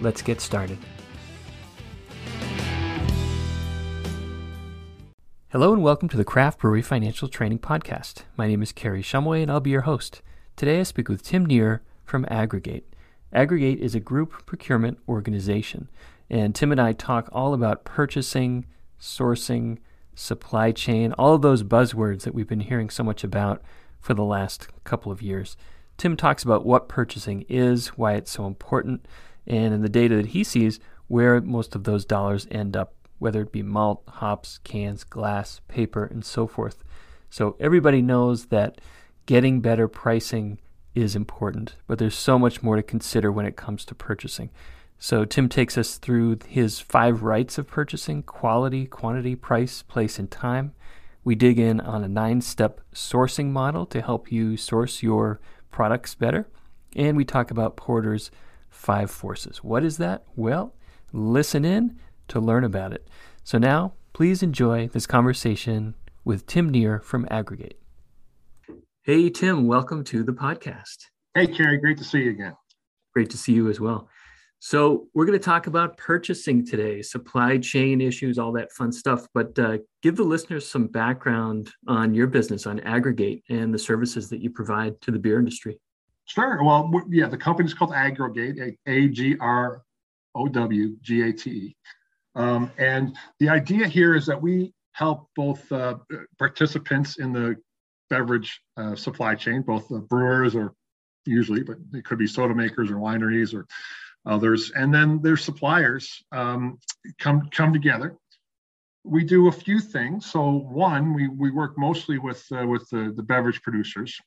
let's get started. Hello and welcome to the Craft Brewery Financial Training Podcast. My name is Kerry Shumway and I'll be your host. Today I speak with Tim Neer from Aggregate. Aggregate is a group procurement organization, and Tim and I talk all about purchasing, sourcing, supply chain, all of those buzzwords that we've been hearing so much about for the last couple of years. Tim talks about what purchasing is, why it's so important, and in the data that he sees, where most of those dollars end up, whether it be malt, hops, cans, glass, paper, and so forth. So everybody knows that getting better pricing is important, but there's so much more to consider when it comes to purchasing. So Tim takes us through his five rights of purchasing quality, quantity, price, place, and time. We dig in on a nine step sourcing model to help you source your products better. And we talk about Porter's five forces. What is that? Well, listen in to learn about it. So now, please enjoy this conversation with Tim Neer from Aggregate. Hey, Tim, welcome to the podcast. Hey, Kerry, great to see you again. Great to see you as well. So, we're going to talk about purchasing today, supply chain issues, all that fun stuff. But uh, give the listeners some background on your business, on Aggregate, and the services that you provide to the beer industry. Sure. Well, yeah, the company is called Aggregate, A G R O W G A T E. Um, and the idea here is that we help both uh, participants in the beverage uh, supply chain, both the brewers or usually, but it could be soda makers or wineries or others, and then their suppliers um, come come together. We do a few things. So one, we we work mostly with uh, with the, the beverage producers,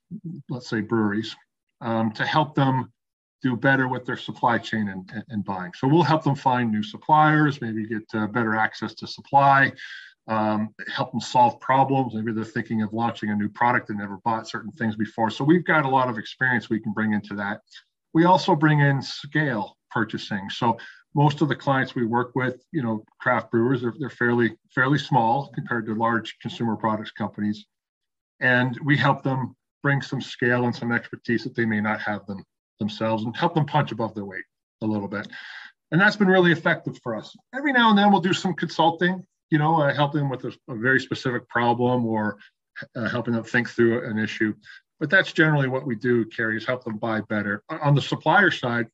let's say breweries, um, to help them do better with their supply chain and, and, buying. So we'll help them find new suppliers, maybe get uh, better access to supply, um, help them solve problems. Maybe they're thinking of launching a new product and never bought certain things before. So we've got a lot of experience we can bring into that. We also bring in scale purchasing. So most of the clients we work with, you know, craft brewers, they're, they're fairly fairly small compared to large consumer products companies, and we help them bring some scale and some expertise that they may not have them themselves, and help them punch above their weight a little bit. And that's been really effective for us. Every now and then we'll do some consulting, you know, uh, helping them with a, a, very specific problem or uh, helping them think through an issue. But that's generally what we do, Kerry, is help them buy better. On the supplier side,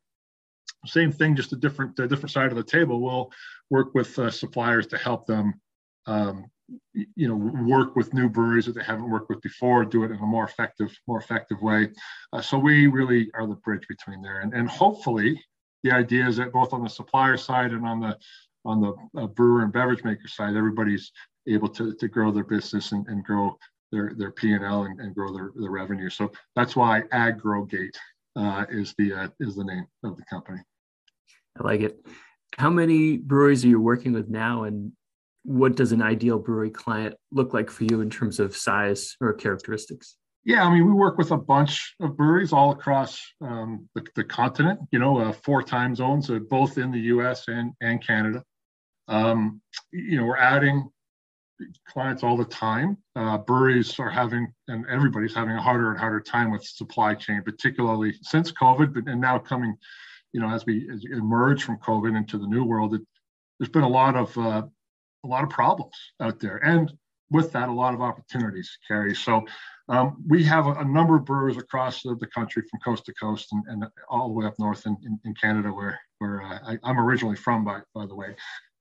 same thing, just a different a different side of the table. We'll work with uh, suppliers to help them, um, you know, work with new breweries that they haven't worked with before, do it in a more effective, more effective way. Uh, so we really are the bridge between there, and and hopefully, the idea is that both on the supplier side and on the on the uh, brewer and beverage maker side, everybody's able to, to grow their business and, and grow their their P and and, grow their, their revenue. So that's why Aggregate uh, is the uh, is the name of the company. I like it. How many breweries are you working with now, and what does an ideal brewery client look like for you in terms of size or characteristics? Yeah, I mean, we work with a bunch of breweries all across um, the, the, continent. You know, uh, four time zones, uh, both in the U.S. and and Canada. Um, you know, we're adding clients all the time. Uh, breweries are having, and everybody's having a harder and harder time with supply chain, particularly since COVID, but and now coming, you know, as we, emerge from COVID into the new world, it, there's been a lot of uh, a lot of problems out there, and with that, a lot of opportunities, Kerry. So um, we have a, a, number of brewers across the, the, country, from coast to coast, and, and all the way up north in, in, in Canada, where where uh, I, am originally from, by by the way.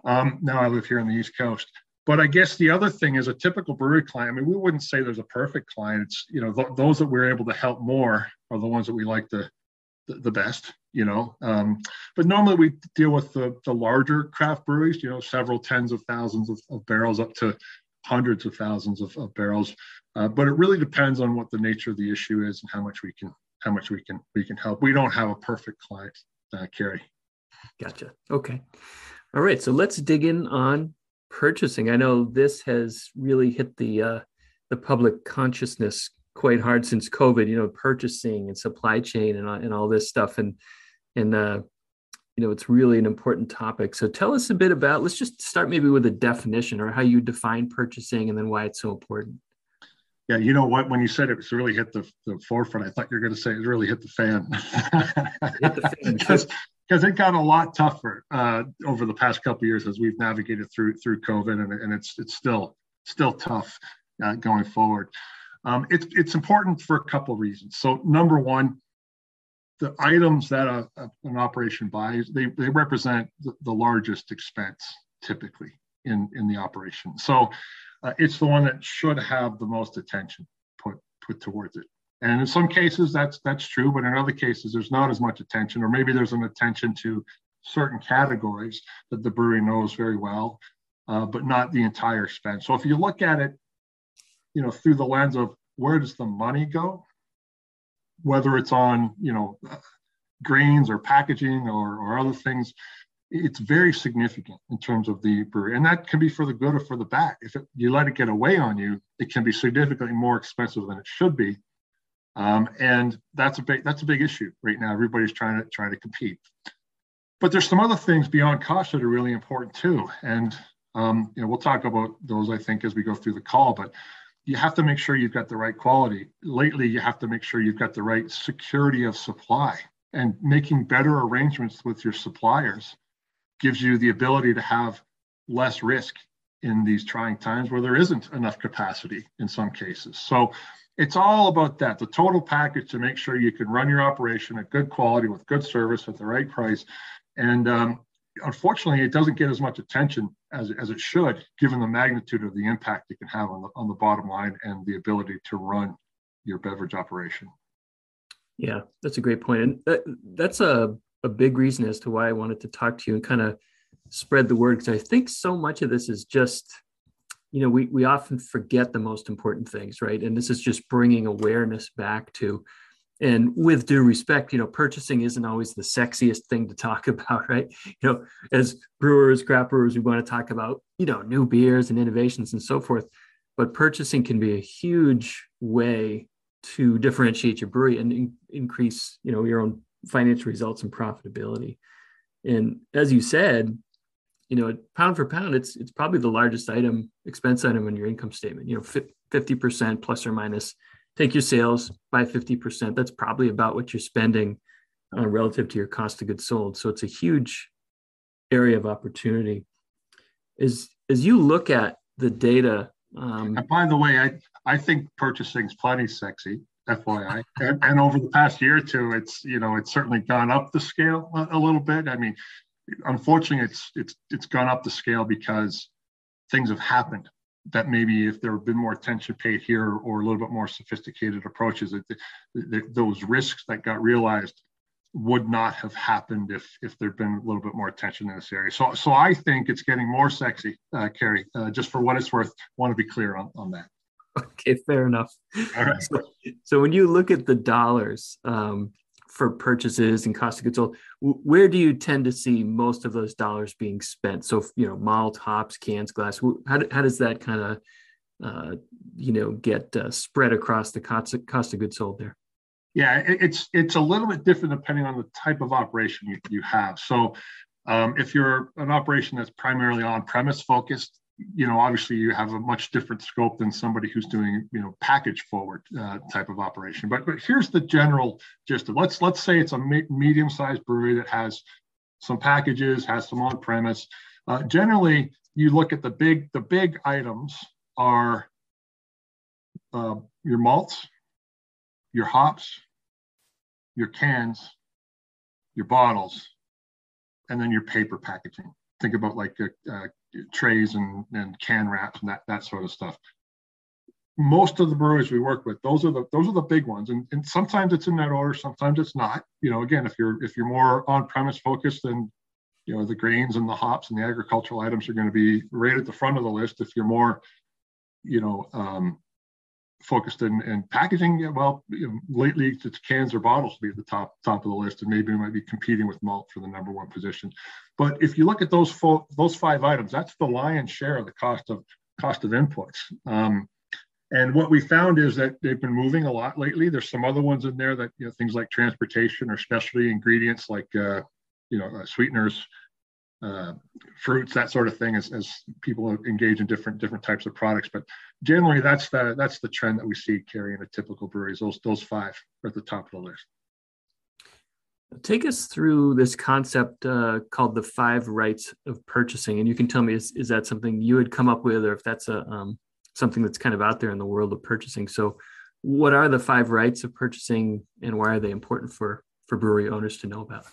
Um, now I live here on the East Coast. But I guess the other thing is a typical brewery client. I mean, we wouldn't say there's a perfect client. It's you know th- those that we're able to help more are the ones that we like the the, the best. You know, um, but normally we deal with the the larger craft breweries. You know, several tens of thousands of, of barrels up to hundreds of thousands of, of barrels. Uh, but it really depends on what the nature of the issue is and how much we can how much we can we can help. We don't have a perfect client, uh, Kerry. Gotcha. Okay. All right. So let's dig in on purchasing. I know this has really hit the uh, the public consciousness quite hard since COVID. You know, purchasing and supply chain and and all this stuff, and and uh, you know, it's really an important topic. So tell us a bit about. Let's just start maybe with a definition or how you define purchasing, and then why it's so important. Yeah, you know what? When you said it's really hit the, the forefront, I thought you were going to say it really hit the fan. hit the fan. because it got a lot tougher uh, over the past couple years as we've navigated through through COVID, and, and it's it's still still tough uh, going forward. Um, it's it's important for a couple of reasons. So number one, the items that a, a, an operation buys they they represent the, the, largest expense typically in in the operation. So uh, it's the one that should have the most attention put put towards it. And in some cases, that's that's true, but in other cases, there's not as much attention, or maybe there's an attention to certain categories that the brewery knows very well, uh, but not the entire spend. So if you look at it, you know, through the lens of where does the money go, whether it's on you know grains or packaging or, or other things, it's very significant in terms of the brewery, and that can be for the good or for the bad. If it, you let it get away on you, it can be significantly more expensive than it should be um, and that's a big that's a big issue right now. Everybody's trying to try to compete. But there's some other things beyond cost that are really important too. And um, you know, we'll talk about those, I think, as we go through the call. But you have to make sure you've got the right quality. Lately, you have to make sure you've got the right security of supply. And making better arrangements with your suppliers gives you the ability to have less risk in these trying times where there isn't enough capacity in some cases. So it's all about that the total package to make sure you can run your operation at good quality with good service at the right price and um, unfortunately it doesn't get as much attention as, as it should given the magnitude of the impact it can have on the, on the bottom line and the ability to run your beverage operation. Yeah that's a great point. And that, that's a, a big reason as to why i wanted to talk to you and kind of spread the word because i think so much of this is just you know we we often forget the most important things right? And this is just bringing awareness back to and with due respect you know purchasing isn't always the sexiest thing to talk about right you know as brewers craft brewers we want to talk about you know new beers and innovations and so forth but purchasing can be a huge way to differentiate your brewery and in- increase you know your own financial results and profitability and as you said you know, pound for pound, it's it's probably the largest item expense item on your income statement. You know, fifty percent plus or minus. Take your sales by fifty percent. That's probably about what you're spending uh, relative to your cost of goods sold. So it's a huge area of opportunity. As as you look at the data. Um, and by the way, I I think purchasing is plenty sexy. FYI, and, and, over the past year or two, it's you know it's certainly gone up the scale a, a little bit. I mean, unfortunately, it's it's it's gone up the scale because things have happened that maybe if there had been more attention paid here or a little bit more sophisticated approaches, that those risks that got realized would not have happened if if there'd been a little bit more attention in this area. So so I think it's getting more sexy, uh, Kerry. Uh, just for what it's worth, want to be clear on, on that. Okay, fair enough. Right. So, so when you look at the dollars, um, for purchases and cost of goods sold, where do you tend to see most of those dollars being spent? So, you know, malt, hops, cans, glass. How, how does that kind of, uh, you know, get uh, spread across the cost of, cost of goods sold there? Yeah, it's it's a little bit different depending on the type of operation you, have. So, um, if you're an operation that's primarily on premise focused, you know, obviously you have a much different scope than somebody who's doing, you know, package forward uh, type of operation. But but here's the general gist of let's let's say it's a me- medium sized brewery that has some packages, has some on premise. Uh, generally, you look at the big the big items are uh, your malts, your hops, your cans, your bottles, and then your paper packaging. Think about like a, a trays and, and can wraps and that, that sort of stuff. Most of the breweries we work with, those are the those are the big ones, and, and sometimes it's in that order, sometimes it's not. You know, again, if you're if you're more on premise focused, then you know the grains and the hops and the agricultural items are going to be right at the front of the list. If you're more, you know, um, focused in, in packaging, well, you know, lately it's cans or bottles be at the top top of the list, and maybe we might be competing with malt for the number one position. But if you look at those fo- those five items, that's the lion's share of the cost of cost of inputs. Um, and what we found is that they've been moving a lot lately. There's some other ones in there that you know things like transportation or specialty ingredients like uh, you know uh, sweeteners, uh, fruits, that sort of thing, as, as people engage in different different types of products. But generally, that's the that's the trend that we see carrying a typical breweries. Those those five are at the top of the list. Take us through this concept uh, called the five rights of purchasing, and you can tell me is, is that something you had come up with, or if that's a um, something that's kind of out there in the world of purchasing. So, what are the five rights of purchasing, and why are they important for for brewery owners to know about?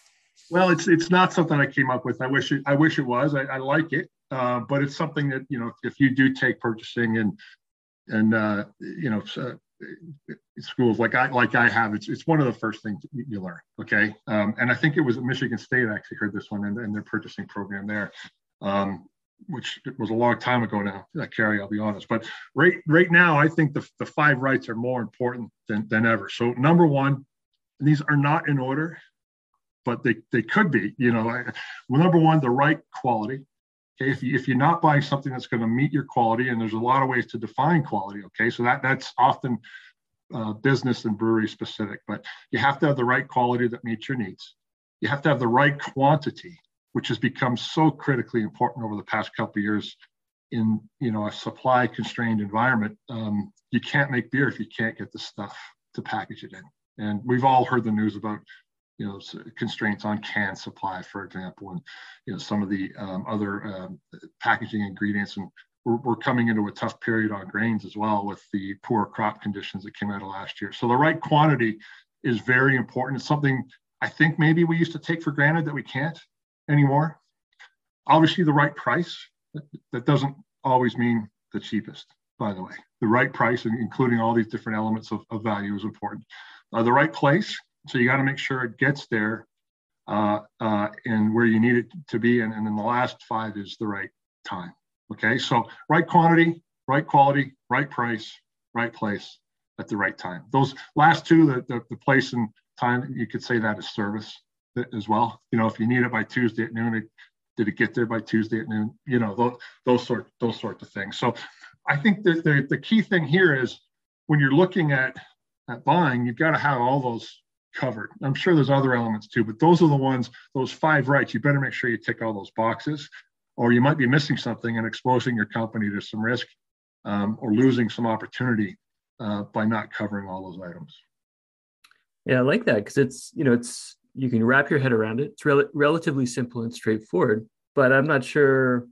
Well, it's it's not something I came up with. I wish it I wish it was. I, I like it, uh, but it's something that you know if you do take purchasing and and uh, you know uh, schools like I like I have, it's it's one of the first things you learn. Okay, um, and I think it was Michigan State. I actually heard this one in, in their purchasing program there. Um, which was a long time ago now, uh, Kerry, I'll be honest. But right right now, I think the, the five rights are more important than, than ever. So number one, these are not in order, but they, they could be, you know, well, number one, the right quality. Okay, if, you, if you're not buying something that's going to meet your quality, and there's a lot of ways to define quality, okay, so that that's often uh, business and brewery specific, but you have to have the right quality that meets your needs. You have to have the right quantity which has become so critically important over the past couple years in you know a supply constrained environment um, you can't make beer if you can't get the stuff to package it in and we've all heard the news about you know constraints on can supply for example and you know some of the um, other um, packaging ingredients and we're, we're, coming into a tough period on grains as well with the poor crop conditions that came out of last year so the right quantity is very important it's something i think maybe we used to take for granted that we can't anymore. Obviously, the right price. That doesn't always mean the cheapest, by the way. The right price, including all these different elements of, of value, is important. Uh, the right place. So you got to make sure it gets there uh, uh, and where you need it to be. And, and then the last five is the right time. Okay. So right quantity, right quality, right price, right place at the right time. Those last two, the, the, the place and time, you could say that is service as well. You know, if you need it by Tuesday at noon, it, did it get there by Tuesday at noon? You know, those, those sort those sorts of things. So I think that the, the key thing here is when you're looking at at buying, you've got to have all those covered. I'm sure there's other elements too, but those are the ones, those five rights. You better make sure you tick all those boxes, or you might be missing something and exposing your company to some risk um, or losing some opportunity uh, by not covering all those items. Yeah, I like that because it's you know it's you can wrap your head around it. It's rel- relatively simple and straightforward, but I'm not sure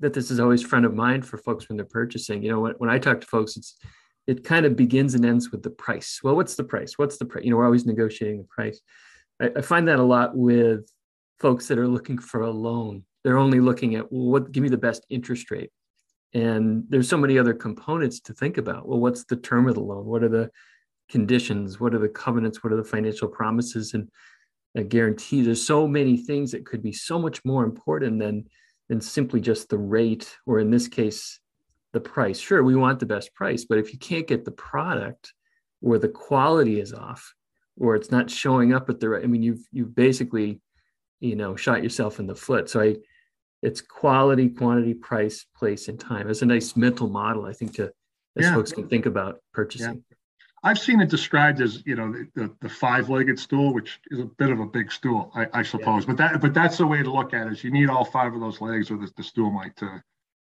that this is always front of mind for folks when they're purchasing. You know, when, when I talk to folks, it's it kind of begins and ends with the price. Well, what's the price? What's the price? You know, we're always negotiating the price. I, I find that a lot with folks that are looking for a loan. They're only looking at well, what give me the best interest rate. And there's so many other components to think about. Well, what's the term of the loan? What are the conditions? What are the covenants? What are the financial promises? And a guarantee. There's so many things that could be so much more important than than simply just the rate, or in this case, the price. Sure, we want the best price, but if you can't get the product, or the quality is off, or it's not showing up at the right, I mean, you've you've basically, you know, shot yourself in the foot. So I, it's quality, quantity, price, place, and time. It's a nice mental model, I think, to as yeah. folks can think about purchasing. Yeah. I've seen it described as you know the, the five-legged stool, which is a bit of a big stool, I, I suppose. Yeah. But that but that's the way to look at it. Is you need all five of those legs, or the, the stool might uh,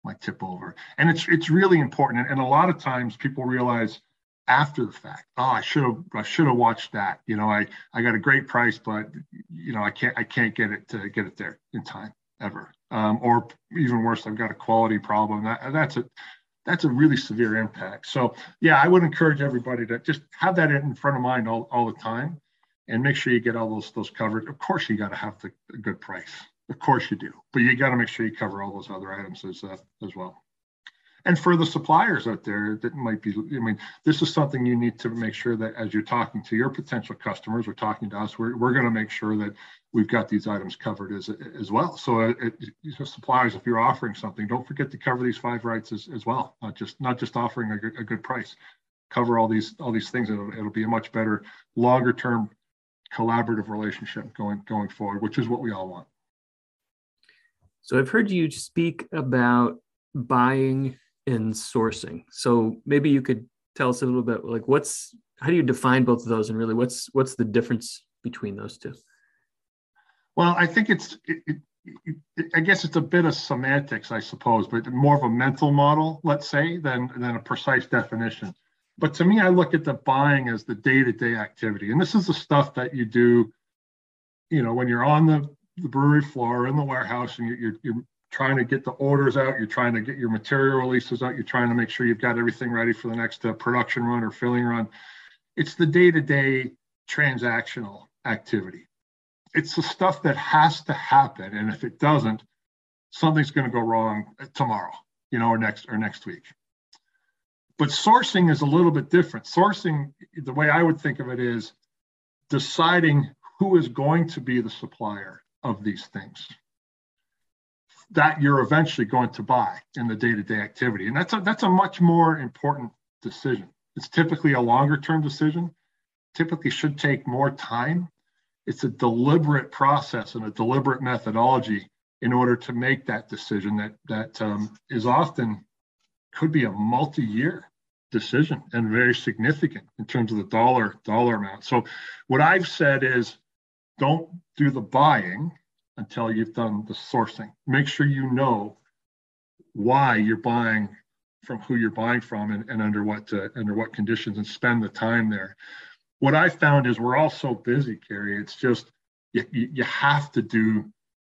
might tip over. And it's it's really important. And a lot of times people realize after the fact, oh, I should have I should have watched that. You know, I I got a great price, but you know I can't I can't get it to get it there in time ever. Um, or even worse, I've got a quality problem. That, that's a that's a really severe impact. So yeah, I would encourage everybody to just have that in front of mind all, all the time and make sure you get all those those covered. Of course, you got to have the good price. Of course you do, but you got to make sure you cover all those other items as uh, as well and for the suppliers out there that might be i mean this is something you need to make sure that as you're talking to your potential customers or talking to us we're, we're going to make sure that we've got these items covered as as well so uh, it, suppliers if you're offering something don't forget to cover these five rights as, as well not just not just offering a good, a good price cover all these all these things. It'll, it'll be a much better, longer term, collaborative relationship going going forward, which is what we all want. So I've heard you speak about buying and sourcing. So maybe you could tell us a little bit like what's how do you define both of those and really what's what's the difference between those two? Well, I think it's it, it, it, I guess it's a bit of semantics, I suppose, but more of a mental model, let's say, than than a precise definition. But to me, I look at the buying as the day-to-day activity, and this is the stuff that you do, you know, when you're on the, the brewery floor in the warehouse and you're, you're, trying to get the orders out, you're trying to get your material releases out, you're trying to make sure you've got everything ready for the next uh, production run or filling run. It's the day-to-day transactional activity it's the stuff that has to happen. And if it doesn't, something's going to go wrong tomorrow, you know, or next or next week. But sourcing is a little bit different. Sourcing, the way I would think of it is deciding who is going to be the supplier of these things that you're eventually going to buy in the day-to-day activity. And that's a that's a much more important decision. It's typically a longer term decision, typically should take more time it's a deliberate process and a deliberate methodology in order to make that decision that that um, is often could be a multi-year decision and very significant in terms of the dollar dollar amount. So what I've said is don't do the buying until you've done the sourcing. Make sure you know why you're buying from who you're buying from and, and under what uh, under what conditions and spend the time there what I found is we're all so busy, Kerry. It's just you, you have to do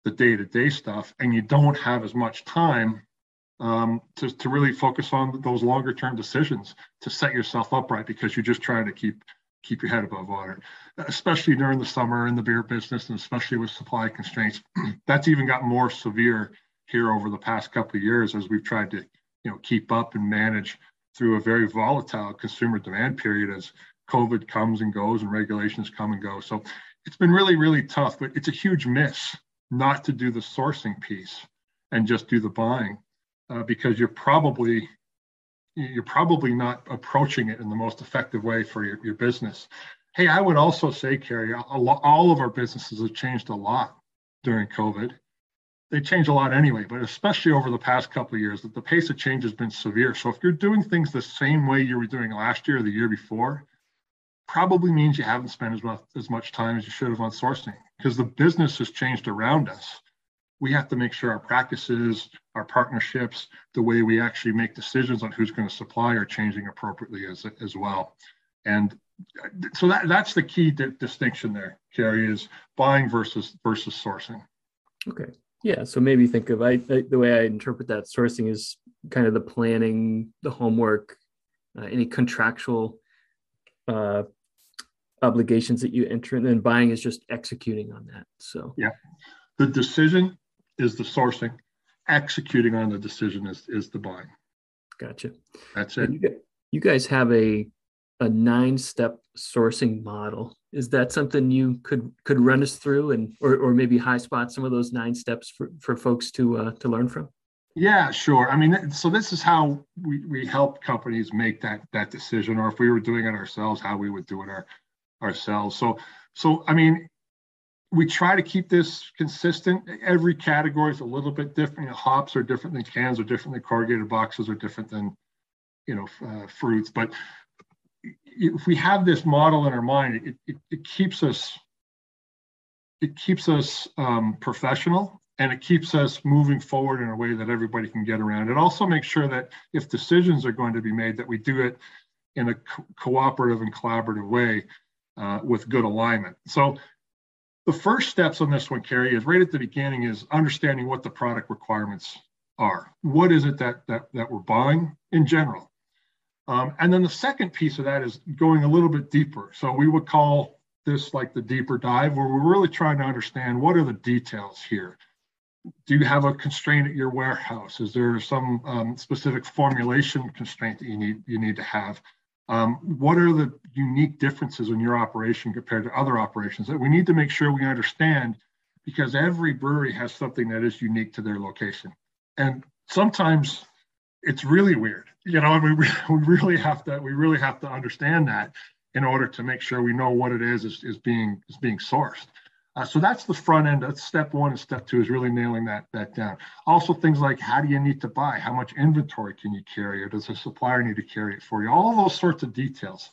the day to day stuff, and you don't have as much time um, to, to really focus on those longer term decisions to set yourself up right because you're just trying to keep keep your head above water, especially during the summer in the beer business and especially with supply constraints. That's even got more severe here over the past couple of years as we've tried to you know keep up and manage through a very volatile consumer demand period as COVID comes and goes and regulations come and go. So it's been really, really tough, but it's a huge miss not to do the sourcing piece and just do the buying uh, because you're probably you're probably not approaching it in the most effective way for your, your business. Hey, I would also say, Kerry, all of our businesses have changed a lot during COVID. They change a lot anyway, but especially over the past couple of years, that the pace of change has been severe. So if you're doing things the same way you were doing last year or the year before, probably means you haven't spent as much, as much time as you should have on sourcing because the business has changed around us. We have to make sure our practices, our partnerships, the way we actually make decisions on who's going to supply are changing appropriately as, as well. And so that, that's the key di- distinction there, Kerry, is buying versus versus sourcing. Okay. Yeah. So maybe think of I, I the way I interpret that sourcing is kind of the planning, the homework, uh, any contractual uh, obligations that you enter, and then buying is just executing on that. So yeah, the decision is the sourcing. Executing on the decision is is the buying. Gotcha. That's it. You, you guys have a a nine step sourcing model. Is that something you could could run us through and or or maybe high spot some of those nine steps for, for folks to uh, to learn from? Yeah, sure. I mean, so this is how we, we help companies make that that decision, or if we were doing it ourselves, how we would do it our, ourselves. So, so I mean, we try to keep this consistent. Every category is a little bit different. You know, hops are different than cans, are different than corrugated boxes, are different than you know uh, fruits. But if we have this model in our mind, it, it, it keeps us it keeps us um, professional and it keeps us moving forward in a way that everybody can get around. It also makes sure that if decisions are going to be made, that we do it in a co- cooperative and collaborative way uh, with good alignment. So the first steps on this one, Kerry, is right at the beginning is understanding what the product requirements are. What is it that that, that we're buying in general? Um, and then the second piece of that is going a little bit deeper. So we would call this like the deeper dive, where we're really trying to understand what are the details here do you have a constraint at your warehouse? Is there some um, specific formulation constraint that you need you need to have? Um, what are the unique differences in your operation compared to other operations that we need to make sure we understand because every brewery has something that is unique to their location. And sometimes it's really weird. You know, we, we really have to we really have to understand that in order to make sure we know what it is is, is being is being sourced. Uh, so that's the front end. That's step one and step two is really nailing that that down. Also things like how do you need to buy? How much inventory can you carry? Or does a supplier need to carry it for you? All those sorts of details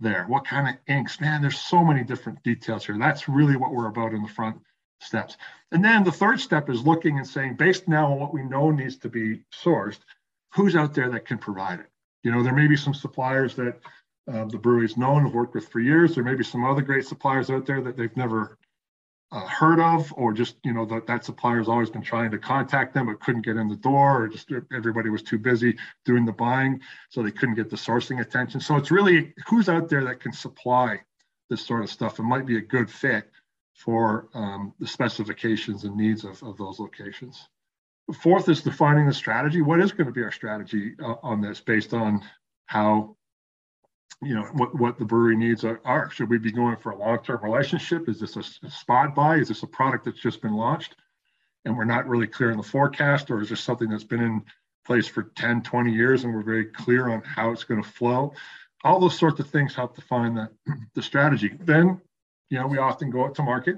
there. What kind of inks? Man, there's so many different details here. That's really what we're about in the front steps. And then the third step is looking and saying, based now on what we know needs to be sourced, who's out there that can provide it? You know, there may be some suppliers that uh, the brewery's known, have worked with for years. There may be some other great suppliers out there that they've never uh, heard of, or just you know that that supplier's always been trying to contact them but couldn't get in the door, or just everybody was too busy doing the buying, so they couldn't get the sourcing attention. So it's really who's out there that can supply this sort of stuff and might be a good fit for um, the specifications and needs of, of those locations. Fourth is defining the strategy. What is going to be our strategy uh, on this based on how you know what what the brewery needs are, are. should we be going for a long-term relationship? Is this a, a, spot buy? Is this a product that's just been launched and we're not really clear in the forecast? Or is this something that's been in place for 10 20 years and we're very clear on how it's going to flow? All those sorts of things help define the, the strategy. Then you know we often go out to market.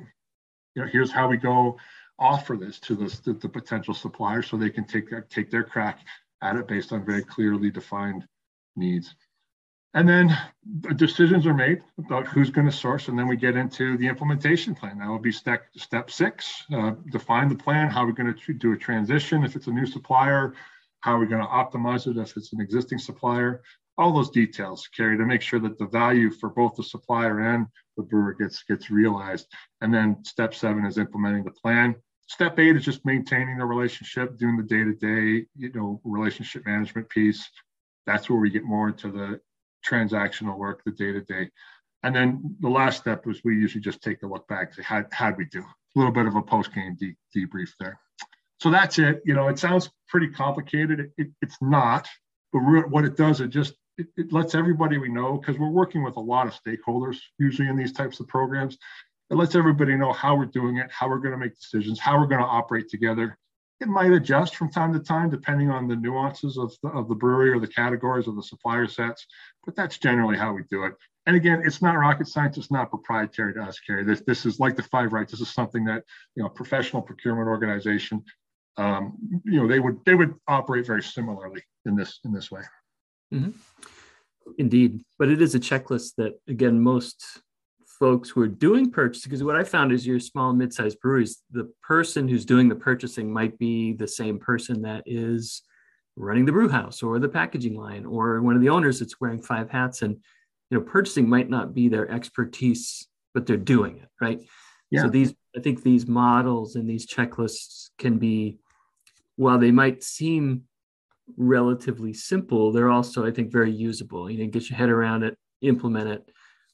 You know here's how we go offer this to the, the, potential suppliers so they can take take their crack at it based on very clearly defined needs and then decisions are made about who's going to source, and then we get into the implementation plan. That will be step step six. Uh, define the plan. How are we going to do a transition if it's a new supplier? How are we going to optimize it if it's an existing supplier? All those details, Kerry, to make sure that the value for both the supplier and the brewer gets gets realized. And then step seven is implementing the plan. Step eight is just maintaining the relationship, doing the day-to-day, you know, relationship management piece. That's where we get more into the transactional work, the day to day. And then the last step was we usually just take a look back to how how'd we do? A little bit of a post game de- debrief there. So that's it. You know, it sounds pretty complicated. It, it, it's not, but re- what it does, it just it, it lets everybody we know because we're working with a lot of stakeholders usually in these types of programs. It lets everybody know how we're doing it, how we're going to make decisions, how we're going to operate together, it might adjust from time to time depending on the nuances of the, of the brewery or the categories or the supplier sets, but that's generally how we do it. And again, it's not rocket science. It's not proprietary to us, Kerry. This, this is like the five rights. This is something that, you know, professional procurement organization, um, you know, they would, they would operate very similarly in this, in this way. Mm-hmm. Indeed. But it is a checklist that, again, most folks who are doing purchase because what i found is your small and mid-sized breweries the person who's doing the purchasing might be the same person that is running the brew house or the packaging line or one of the owners that's wearing five hats. And you know purchasing might not be their expertise but they're doing it right? Yeah. so these i think these models and these checklists can be while they might seem relatively simple they're also i think very usable. You know get your head around it implement it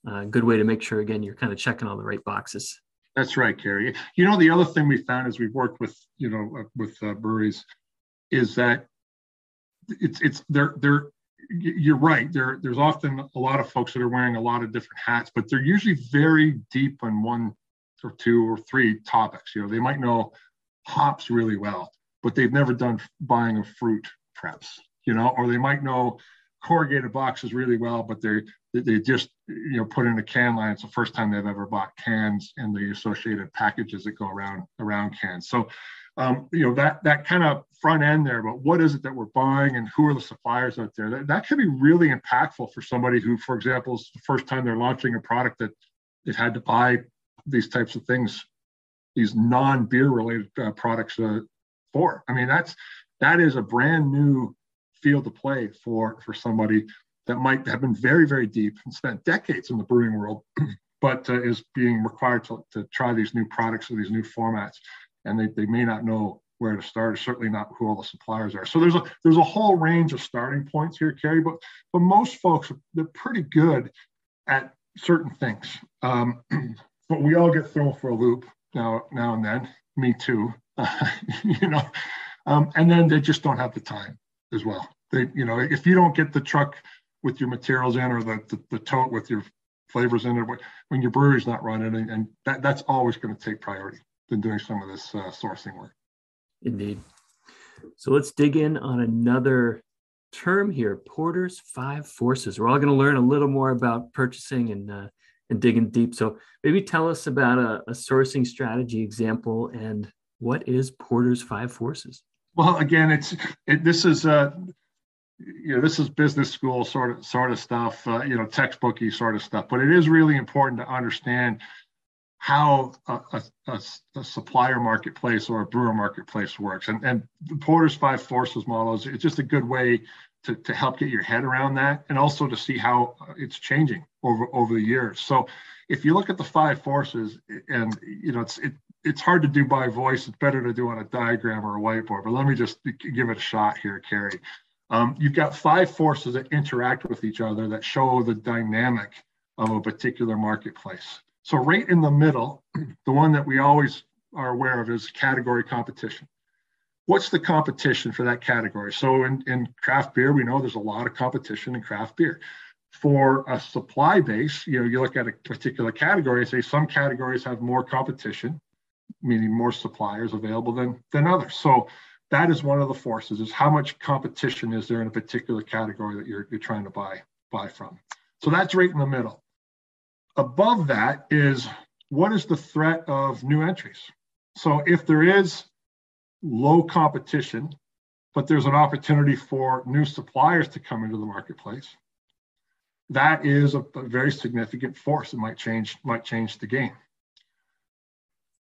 uh, good way to make sure again you're kind of checking all the right boxes. That's right Kerry. You know the other thing we found as we've worked with you know uh, with uh, breweries is that it's it's they're they're you're right there there's often a lot of folks that are wearing a lot of different hats but they're usually very deep on one or two or three topics you know they might know hops really well but they've never done buying of fruit preps you know or they might know corrugated boxes really well but they they just you know put in a can line. It's the first time they've ever bought cans and the associated packages that go around around cans. So um, you know that that kind of front end there but what is it that we're buying and who are the suppliers out there that, that can be really impactful for somebody who for example is the first time they're launching a product that they've had to buy these types of things these non-beer related uh, products uh, for. I mean that's that is a brand new field to play for for somebody that might have been very very deep and spent decades in the brewing world but uh, is being required to, to try these new products or these new formats. And they, they may not know where to start certainly not who all the suppliers are. So there's a there's a whole range of starting points here Kerry but but most folks they're pretty good at certain things. Um, but we all get thrown for a loop now now and then. Me too uh, you know. Um, and then they just don't have the time as well. They, you know, if you don't get the truck with your materials in or the, the, the tote with your flavors in it, when your brewery's not running, and, and that, that's always going to take priority than doing some of this uh, sourcing work. Indeed. So let's dig in on another term here, Porter's five forces. We're all going to learn a little more about purchasing and uh, and digging deep. So maybe tell us about a, a sourcing strategy example and what is Porter's five forces. Well, again, it's it, this is uh, you know this is business school sort of sort of stuff, uh, you know, textbooky sort of stuff. But it is really important to understand how a, a, a, supplier marketplace or a brewer marketplace works. And, and the Porter's Five Forces model is it's just a good way to, to help get your head around that and also to see how it's changing over, over the years. So if you look at the five forces and you know it's it, it's hard to do by voice, it's better to do on a diagram or a whiteboard, but let me just give it a shot here, Kerry. Um, you've got five forces that interact with each other that show the dynamic of a particular marketplace. So right in the middle, the one that we always are aware of is category competition. What's the competition for that category? So in, in craft beer, we know there's a lot of competition in craft beer. For a supply base, you know, you look at a particular category and say some categories have more competition, meaning more suppliers available than, than others. So that is one of the forces is how much competition is there in a particular category that you're, you're trying to buy, buy from. So that's right in the middle. Above that is what is the threat of new entries? So if there is low competition, but there's an opportunity for new suppliers to come into the marketplace, that is a, a very significant force. that might change, might change the game.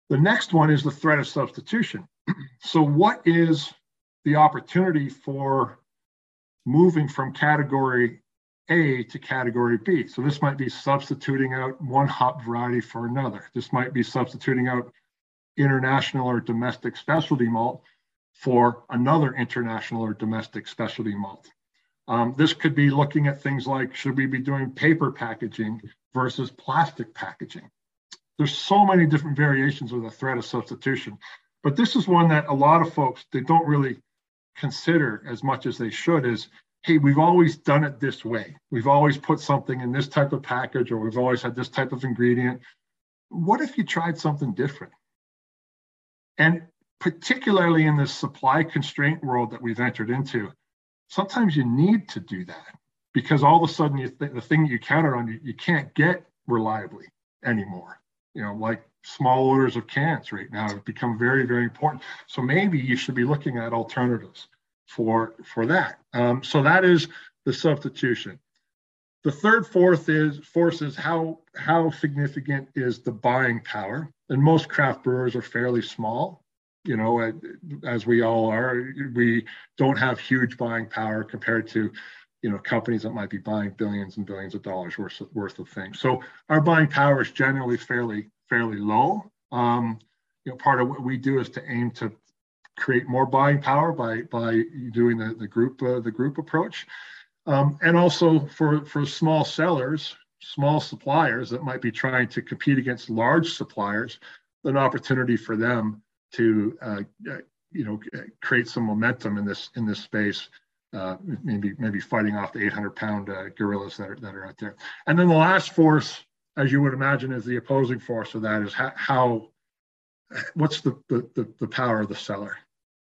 The next one is the threat of substitution. So what is the opportunity for moving from category a to category B. So this might be substituting out one hop variety for another. This might be substituting out international or domestic specialty malt for another international or domestic specialty malt. Um, this could be looking at things like should we be doing paper packaging versus plastic packaging? There's so many different variations of the threat of substitution, but this is one that a lot of folks they don't really consider as much as they should is hey, we've always done it this way. We've always put something in this type of package, or we've always had this type of ingredient. What if you tried something different? And particularly in this supply constraint world that we've entered into, sometimes you need to do that because all of a sudden th- the thing you counted on you, you can't get reliably anymore. You know, like small orders of cans right now have become very, very important. So maybe you should be looking at alternatives for for that. Um, so that is the substitution. The third fourth is force is how how significant is the buying power, and most craft brewers are fairly small. You know, as we all are, we don't have huge buying power compared to you know companies that might be buying billions and billions of dollars worth of, worth of things. So our buying power is generally fairly fairly low. Um, you know, part of what we do is to aim to create more buying power by by doing the, the group uh, the group approach um, and also for for small sellers small suppliers that might be trying to compete against large suppliers an opportunity for them to uh, uh you know create some momentum in this in this space uh, maybe maybe fighting off the 800 pound uh, gorillas that are, that are out there and then the last force as you would imagine is the opposing force of that is how, how what's the, the the power of the seller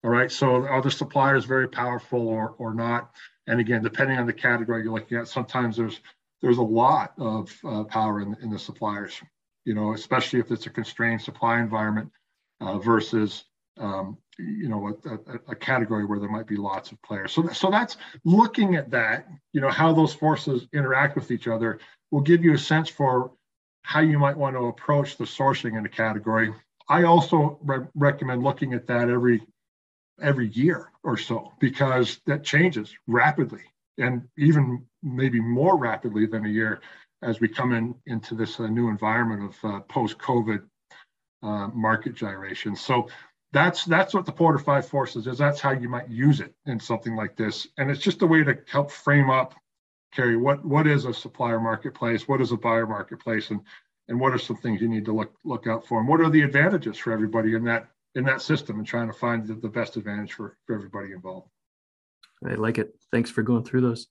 all right, so are the suppliers very powerful or, or not? And again, depending on the category you're looking at, sometimes there's there's a lot of uh, power in, in the suppliers, you know, especially if it's a constrained supply environment uh, versus, um, you know, a, a, a, category where there might be lots of players. So, so that's looking at that, you know, how those forces interact with each other will give you a sense for how you might want to approach the sourcing in a category. I also re- recommend looking at that every every year or so because that changes rapidly and even maybe more rapidly than a year as we come in into this uh, new environment of uh, post-COVID uh, market gyration. So that's that's what the Porter Five Forces is. That's how you might use it in something like this, and it's just a way to help frame up, Kerry, what what is a supplier marketplace, what is a buyer marketplace, and and what are some things you need to look look out for, and what are the advantages for everybody in that in that system and trying to find the, the best advantage for, for everybody involved. I like it. Thanks for going through those.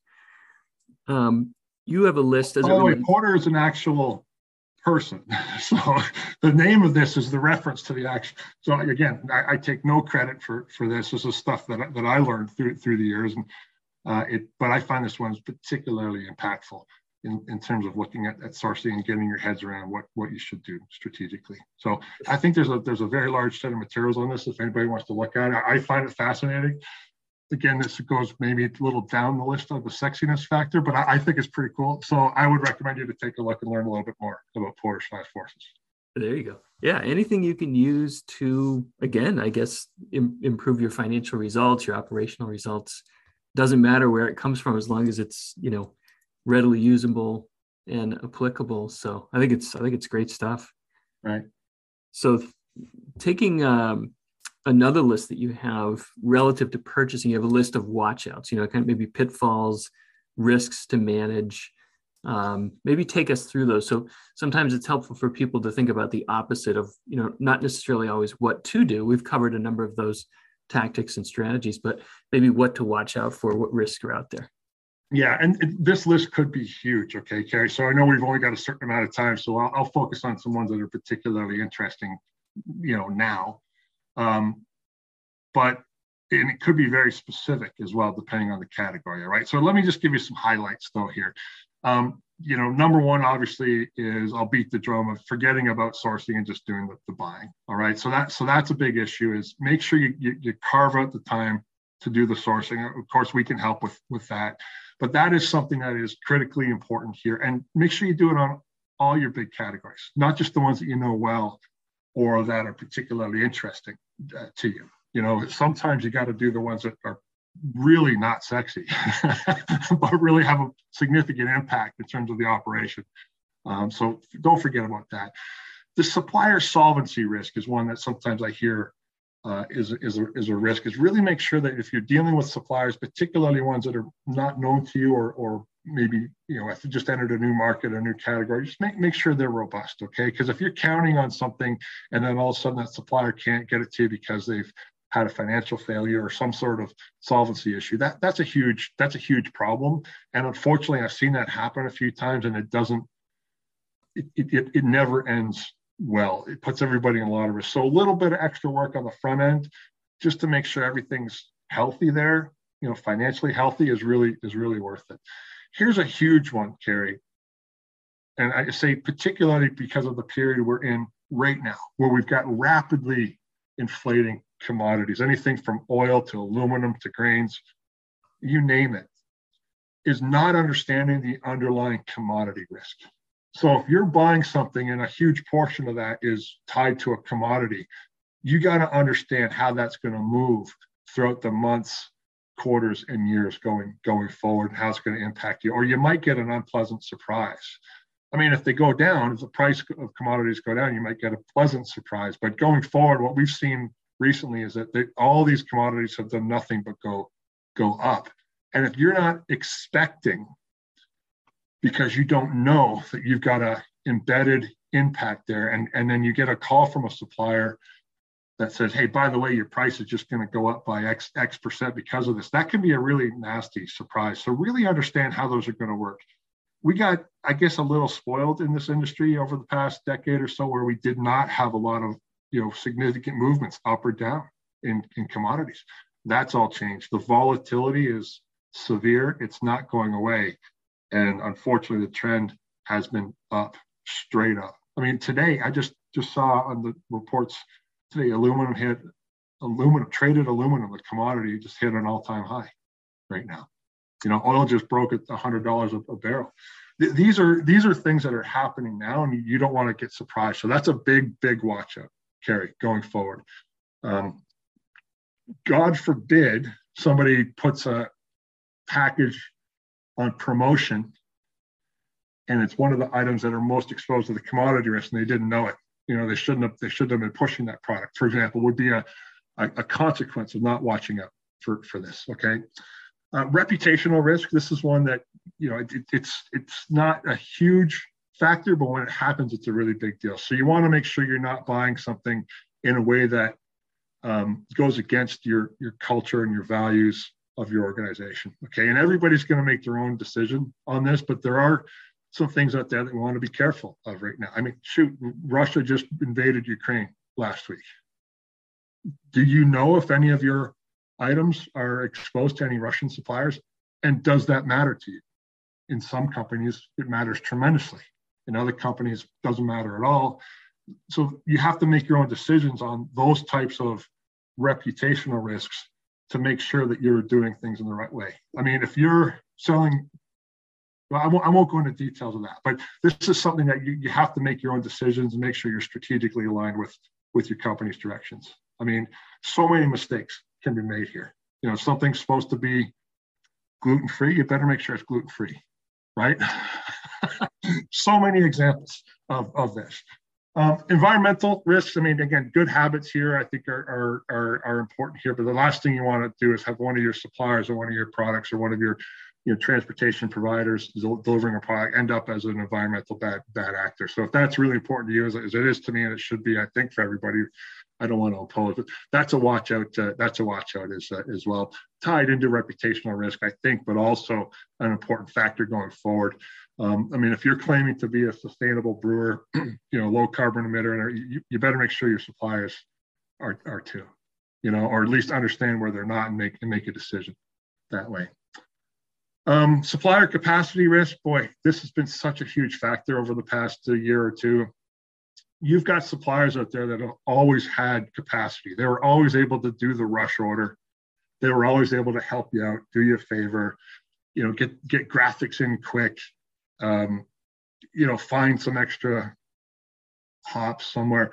Um, you have a list. As By the way, Porter is an actual person. So the name of this is the reference to the action. So again, I, I, take no credit for for this. This is stuff that, that I learned through through the years. And Uh, it, but I find this one is particularly impactful in, in terms of looking at, at sourcing and getting your heads around what, what you should do strategically. So I think there's a there's a very large set of materials on this if anybody wants to look at it. I find it fascinating. Again, this goes maybe a little down the list of the sexiness factor, but I, I think it's pretty cool. So I would recommend you to take a look and learn a little bit more about Porter's five forces. There you go. Yeah, anything you can use to, again, I guess, Im- improve your financial results, your operational results. Doesn't matter where it comes from as long as it's, you know, readily usable and applicable. So I think it's I think it's great stuff. Right. So taking um, another list that you have relative to purchasing, you have a list of watchouts. You know, kind of maybe pitfalls, risks to manage. Um, maybe take us through those. So sometimes it's helpful for people to think about the opposite of, you know, not necessarily always what to do. We've covered a number of those tactics and strategies, but maybe what to watch out for, what risks are out there. Yeah, and this list could be huge. Okay, Kerry. So I know we've only got a certain amount of time, so I'll, I'll focus on some ones that are particularly interesting, you know, now. Um, but and it could be very specific as well, depending on the category. All right. So let me just give you some highlights though here. Um, you know, number one obviously is I'll beat the drum of forgetting about sourcing and just doing the, the buying. All right. So that so that's a big issue. Is make sure you, you you carve out the time to do the sourcing. Of course, we can help with with that. But that is something that is critically important here. And make sure you do it on all your big categories, not just the ones that you know well or that are particularly interesting to you. You know, sometimes you got to do the ones that are really not sexy, but really have a significant impact in terms of the operation. Um, so don't forget about that. The supplier solvency risk is one that sometimes I hear uh, is, is, a, is a risk is really make sure that if you're dealing with suppliers, particularly ones that are not known to you or, or maybe you know if you just entered a new market a new category just make, make sure they're robust okay because if you're counting on something and then all of a sudden that supplier can't get it to you because they've had a financial failure or some sort of solvency issue that that's a huge that's a huge problem and unfortunately i've seen that happen a few times and it doesn't it, it, it never ends well. It puts everybody in a lot of risk. So a little bit of extra work on the front end, just to make sure everything's healthy there, you know, financially healthy is really is really worth it. Here's a huge one, Kerry. And I say particularly because of the period we're in right now, where we've got rapidly inflating commodities, anything from oil to aluminum to grains, you name it, is not understanding the underlying commodity risk. So if you're buying something and a huge portion of that is tied to a commodity, you got to understand how that's going to move throughout the months, quarters, and years going going forward, how it's going to impact you. Or you might get an unpleasant surprise. I mean, if they go down, if the price of commodities go down, you might get a pleasant surprise. But going forward, what we've seen recently is that they, all these commodities have done nothing but go go up. And if you're not expecting because you don't know that you've got a embedded impact there and, and then you get a call from a supplier that says hey by the way your price is just going to go up by x x percent because of this. That can be a really nasty surprise. So really understand how those are going to work. We got i guess a little spoiled in this industry over the past decade or so where we did not have a lot of you know significant movements up or down in, in commodities. That's all changed. The volatility is severe. It's not going away. And unfortunately, the trend has been up, straight up. I mean, today I just just saw on the reports today, aluminum hit aluminum traded aluminum, the commodity, just hit an all-time high right now. You know, oil just broke at hundred dollars a barrel. Th- these are these are things that are happening now, and you don't want to get surprised. So that's a big, big watch out, Kerry, going forward. Um, God forbid somebody puts a package on promotion. And it's one of the items that are most exposed to the commodity risk, and they didn't know it. You know, they shouldn't have. They shouldn't have been pushing that product. For example, would be a, a, a consequence of not watching out for for this. Okay, uh, reputational risk. This is one that you know it, it's it's not a huge factor, but when it happens, it's a really big deal. So you want to make sure you're not buying something in a way that um, goes against your your culture and your values of your organization. Okay. And everybody's going to make their own decision on this, but there are some things out there that we want to be careful of right now. I mean, shoot, Russia just invaded Ukraine last week. Do you know if any of your items are exposed to any Russian suppliers? And does that matter to you? In some companies, it matters tremendously. In other companies, doesn't matter at all. So you have to make your own decisions on those types of reputational risks to make sure that you're doing things in the right way. I mean, if you're selling, well, I won't, I won't go into details of that, but this is something that you, you have to make your own decisions and make sure you're strategically aligned with, with your company's directions. I mean, so many mistakes can be made here. You know, something's supposed to be gluten free, you better make sure it's gluten free, right? so many examples of, of this. Um, environmental risks, I mean, again, good habits here, I think are, are, are, are, important here, but the last thing you want to do is have one of your suppliers or one of your products or one of your you know, transportation providers delivering a product end up as an environmental bad, bad actor. So if that's really important to you, as, as it is to me, and it should be, I think, for everybody, I don't want to oppose, but that's a watch out. Uh, that's a watch out as, uh, as well, tied into reputational risk, I think, but also an important factor going forward. Um, I mean, if you're claiming to be a sustainable brewer, you know, low carbon emitter, you, you better make sure your suppliers are, are too, you know, or at least understand where they're not and make and make a decision that way. Um, supplier capacity risk, boy, this has been such a huge factor over the past uh, year or two. You've got suppliers out there that have always had capacity. They were always able to do the rush order. They were always able to help you out, do you a favor, you know, get get graphics in quick, um, you know, find some extra hops somewhere.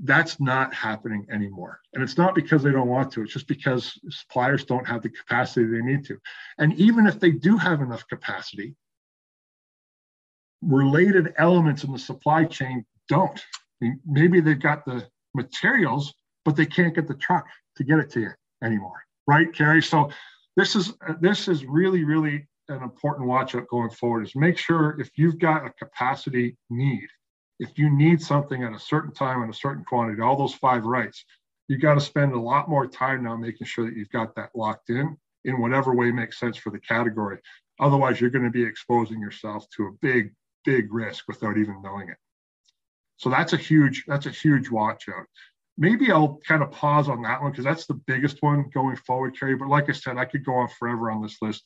That's not happening anymore. And it's not because they don't want to, it's just because suppliers don't have the capacity they need to. And even if they do have enough capacity, related elements in the supply chain don't. I mean, maybe they've got the materials, but they can't get the truck to get it to you anymore. Right, Kerry? So this is this is really, really an important watch out going forward is make sure if you've got a capacity need, if you need something at a certain time and a certain quantity, all those five rights, you got to spend a lot more time now making sure that you've got that locked in in whatever way makes sense for the category. Otherwise, you're going to be exposing yourself to a big, big risk without even knowing it. So that's a huge, that's a huge watch out. Maybe I'll kind of pause on that one because that's the biggest one going forward, Kerry. But like I said, I could go on forever on this list.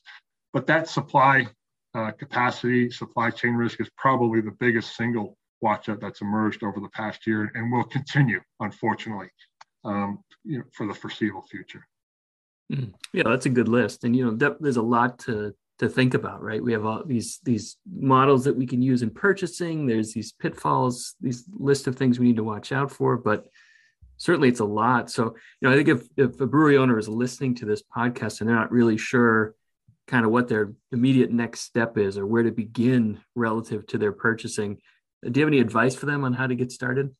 But that supply uh, capacity, supply chain risk is probably the biggest single watch out that's emerged over the past year and will continue, unfortunately, um, you know, for the foreseeable future. Mm. Yeah, that's a good list, and you know, that, there's a lot to to think about, right? We have all these these models that we can use in purchasing. There's these pitfalls, these list of things we need to watch out for, but certainly it's a lot. So, you know, I think if if a brewery owner is listening to this podcast and they're not really sure kind of what their immediate next step is or where to begin relative to their purchasing. Do you have any advice for them on how to get started?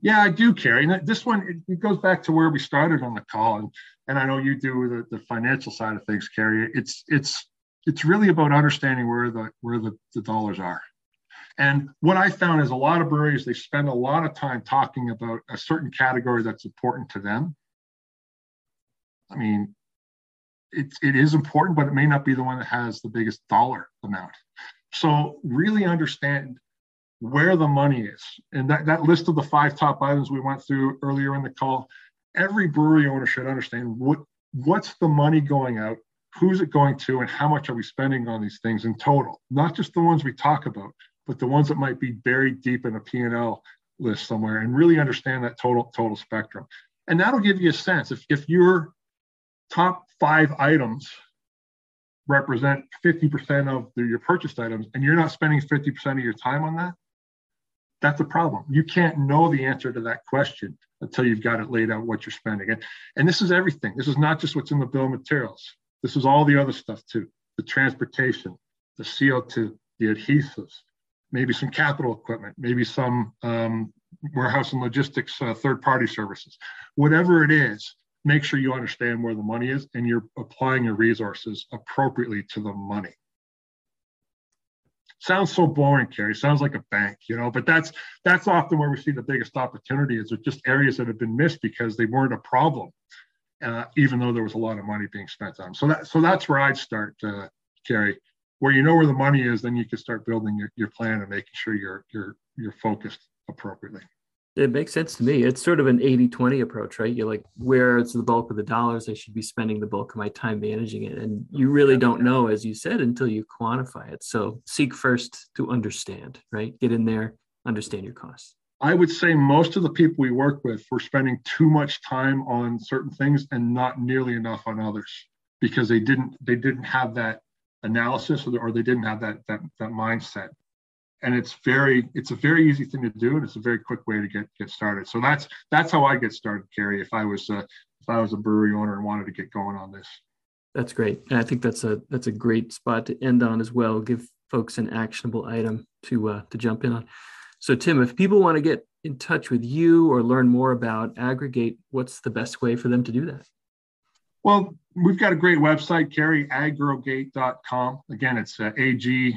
Yeah, I do, Kerry. And this one it, goes back to where we started on the call, and and I know you do the, the financial side of things, Kerry. It's it's it's really about understanding where the where the, the dollars are. And what I found is a lot of breweries they spend a lot of time talking about a certain category that's important to them. I mean, it, it is important, but it may not be the one that has the biggest dollar amount. So really understand where the money is. And that, that list of the five top items we went through earlier in the call, every brewery owner should understand what what's the money going out, who's it going to, and how much are we spending on these things in total? Not just the ones we talk about, but the ones that might be buried deep in a P&L list somewhere and really understand that total total spectrum. And that'll give you a sense. If, if your top five items represent 50% of the, your purchased items and you're not spending 50% of your time on that, that's a problem. You can't know the answer to that question until you've got it laid out what you're spending. And, and this is everything. This is not just what's in the bill of materials. This is all the other stuff too. The transportation, the CO2, the adhesives, maybe some capital equipment, maybe some um, warehouse and logistics uh, third party services. Whatever it is, make sure you understand where the money is and you're applying your resources appropriately to the money. Sounds so boring, Kerry. Sounds like a bank, you know, but that's that's often where we see the biggest opportunity is just areas that have been missed because they weren't a problem, uh, even though there was a lot of money being spent on them. So that so that's where I'd start, uh, Kerry. Where you know where the money is, then you can start building your, your plan and making sure you're you're you're focused appropriately. It makes sense to me. It's sort of an 80 20 approach, right? You're like, where it's the bulk of the dollars, I should be spending the bulk of my time managing it. And you really don't know, as you said, until you quantify it. So seek first to understand, right? Get in there, understand your costs. I would say most of the people we work with were spending too much time on certain things and not nearly enough on others because they didn't they didn't have that analysis or, or they didn't have that, that that mindset and it's very it's a very easy thing to do and it's a very quick way to get get started. So that's that's how i get started Kerry if i was uh, if i was a brewery owner and wanted to get going on this. That's great. And i think that's a that's a great spot to end on as well. Give folks an actionable item to uh, to jump in on. So tim if people want to get in touch with you or learn more about Agrowgate what's the best way for them to do that well, we've got a great website, Kerry agrowgate.com. Again, it's uh, A-G-R-O-W-G-A-T-E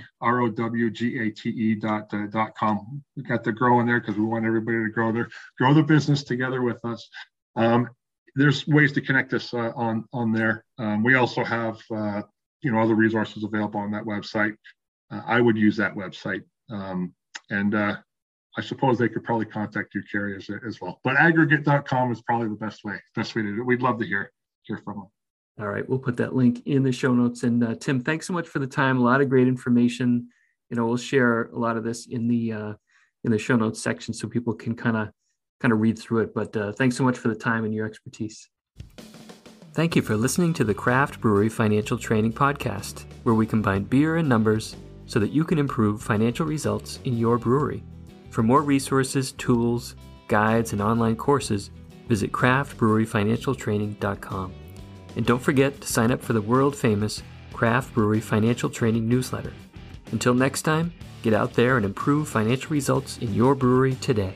dot, uh, dot com. We got the grow in there because we want everybody to grow their, grow the business together with us. Um, there's ways to connect us uh, on, on there. Um, we also have, uh, you know, other resources available on that website. Uh, I would use that website. Um, and uh, I suppose they could probably contact you, Kerry, as, as well. But agrowgate.com is probably the best way, best way to do it. We'd love to hear hear from them. All right, we'll put that link in the show notes. And uh, Tim, thanks so much for the time. A lot of great information. You know, we'll share a lot of this in the uh, in the show notes section so people can kind of kind of read through it. But uh, thanks so much for the time and your expertise. Thank you for listening to the Craft Brewery Financial Training Podcast, where we combine beer and numbers so that you can improve financial results in your brewery. For more resources, tools, guides, and online courses, visit craftbreweryfinancialtraining.com. And don't forget to sign up for the world famous Craft Brewery Financial Training newsletter. Until next time, get out there and improve financial results in your brewery today.